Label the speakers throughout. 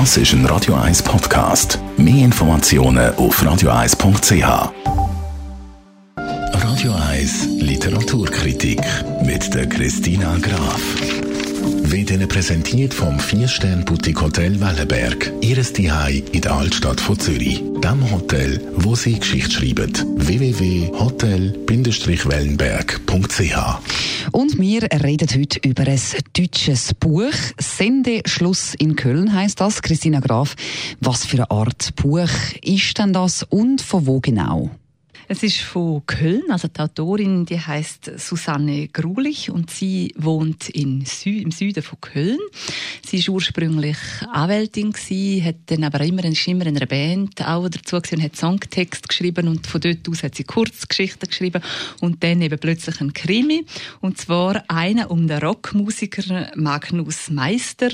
Speaker 1: Das ist ein Radio 1 Podcast. Mehr Informationen auf radio1.ch. Radio 1 Literaturkritik mit der Christina Graf. Wird Ihnen präsentiert vom 4-Stern-Boutique Hotel Wellenberg. Ihres Zuhause in der Altstadt von Zürich. Dem Hotel, wo Sie Geschichte schreiben. www.hotel-wellenberg.ch
Speaker 2: Und wir reden heute über ein deutsches Buch. Sendeschluss in Köln heißt das. Christina Graf, was für eine Art Buch ist denn das und von wo genau?
Speaker 3: Es ist von Köln, also die Autorin, die heißt Susanne Grulich und sie wohnt in Sü im Süden von Köln. Sie ist ursprünglich Anwältin gewesen, hat dann aber immer, ist immer in einer Band auch dazu gewesen, hat Songtext geschrieben und von dort aus hat sie Kurzgeschichten geschrieben und dann eben plötzlich ein Krimi und zwar einer um den Rockmusiker Magnus Meister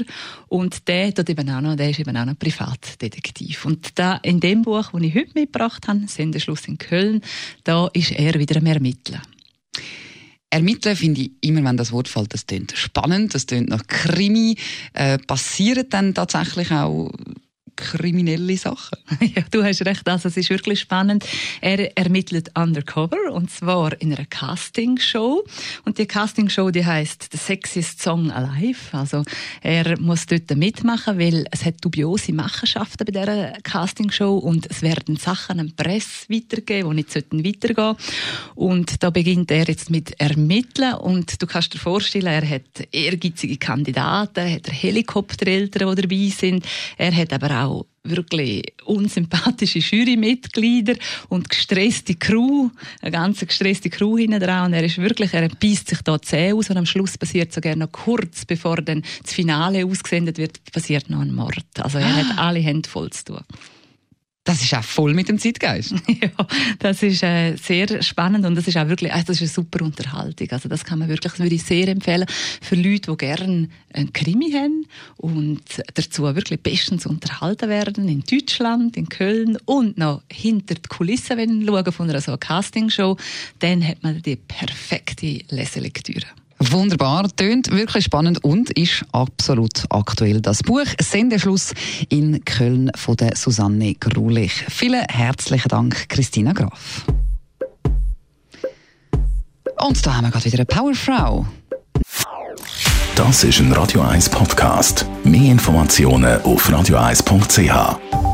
Speaker 3: und der dort eben auch noch, der ist eben auch noch Privatdetektiv und da in dem Buch, das ich heute mitgebracht habe, Sendeschluss in Köln, da ist er wieder am Ermitteln.
Speaker 2: Ermitteln finde ich immer, wenn das Wort fällt, das klingt spannend, das klingt nach Krimi. Äh, passieren dann tatsächlich auch kriminelle Sachen.
Speaker 3: ja, du hast recht, also es ist wirklich spannend. Er ermittelt undercover und zwar in einer Castingshow und die Castingshow, die heißt The Sexiest Song Alive. Also er muss dort mitmachen, weil es hat dubiose Machenschaften bei dieser Castingshow und es werden Sachen an die Presse weitergeben, die nicht weitergehen sollten. Und da beginnt er jetzt mit Ermitteln und du kannst dir vorstellen, er hat ehrgeizige Kandidaten, er hat Helikoptereltern, die dabei sind, er hat aber auch wirklich unsympathische Jurymitglieder und gestresste Crew, eine ganz gestresste Crew hinten dran. Und er ist wirklich, er beißt sich da zäh aus und am Schluss passiert sogar noch kurz, bevor dann das Finale ausgesendet wird, passiert noch ein Mord. Also er ah. hat alle Hände voll zu tun.
Speaker 2: Das ist auch voll mit dem Zeitgeist.
Speaker 3: ja, das ist äh, sehr spannend und das ist auch wirklich, also das ist eine super Unterhaltung. Also das kann man wirklich, das würde ich sehr empfehlen für Leute, die gerne einen Krimi haben und dazu wirklich bestens unterhalten werden in Deutschland, in Köln und noch hinter die Kulissen, wenn schauen von einer so Castingshow, dann hat man die perfekte Leselektüre.
Speaker 2: Wunderbar, tönt wirklich spannend und ist absolut aktuell. Das Buch Sendeschluss in Köln von der Susanne Grulich. Vielen herzlichen Dank, Christina Graf. Und da haben wir gerade wieder eine Powerfrau.
Speaker 1: Das ist ein Radio 1 Podcast. Mehr Informationen auf radio1.ch.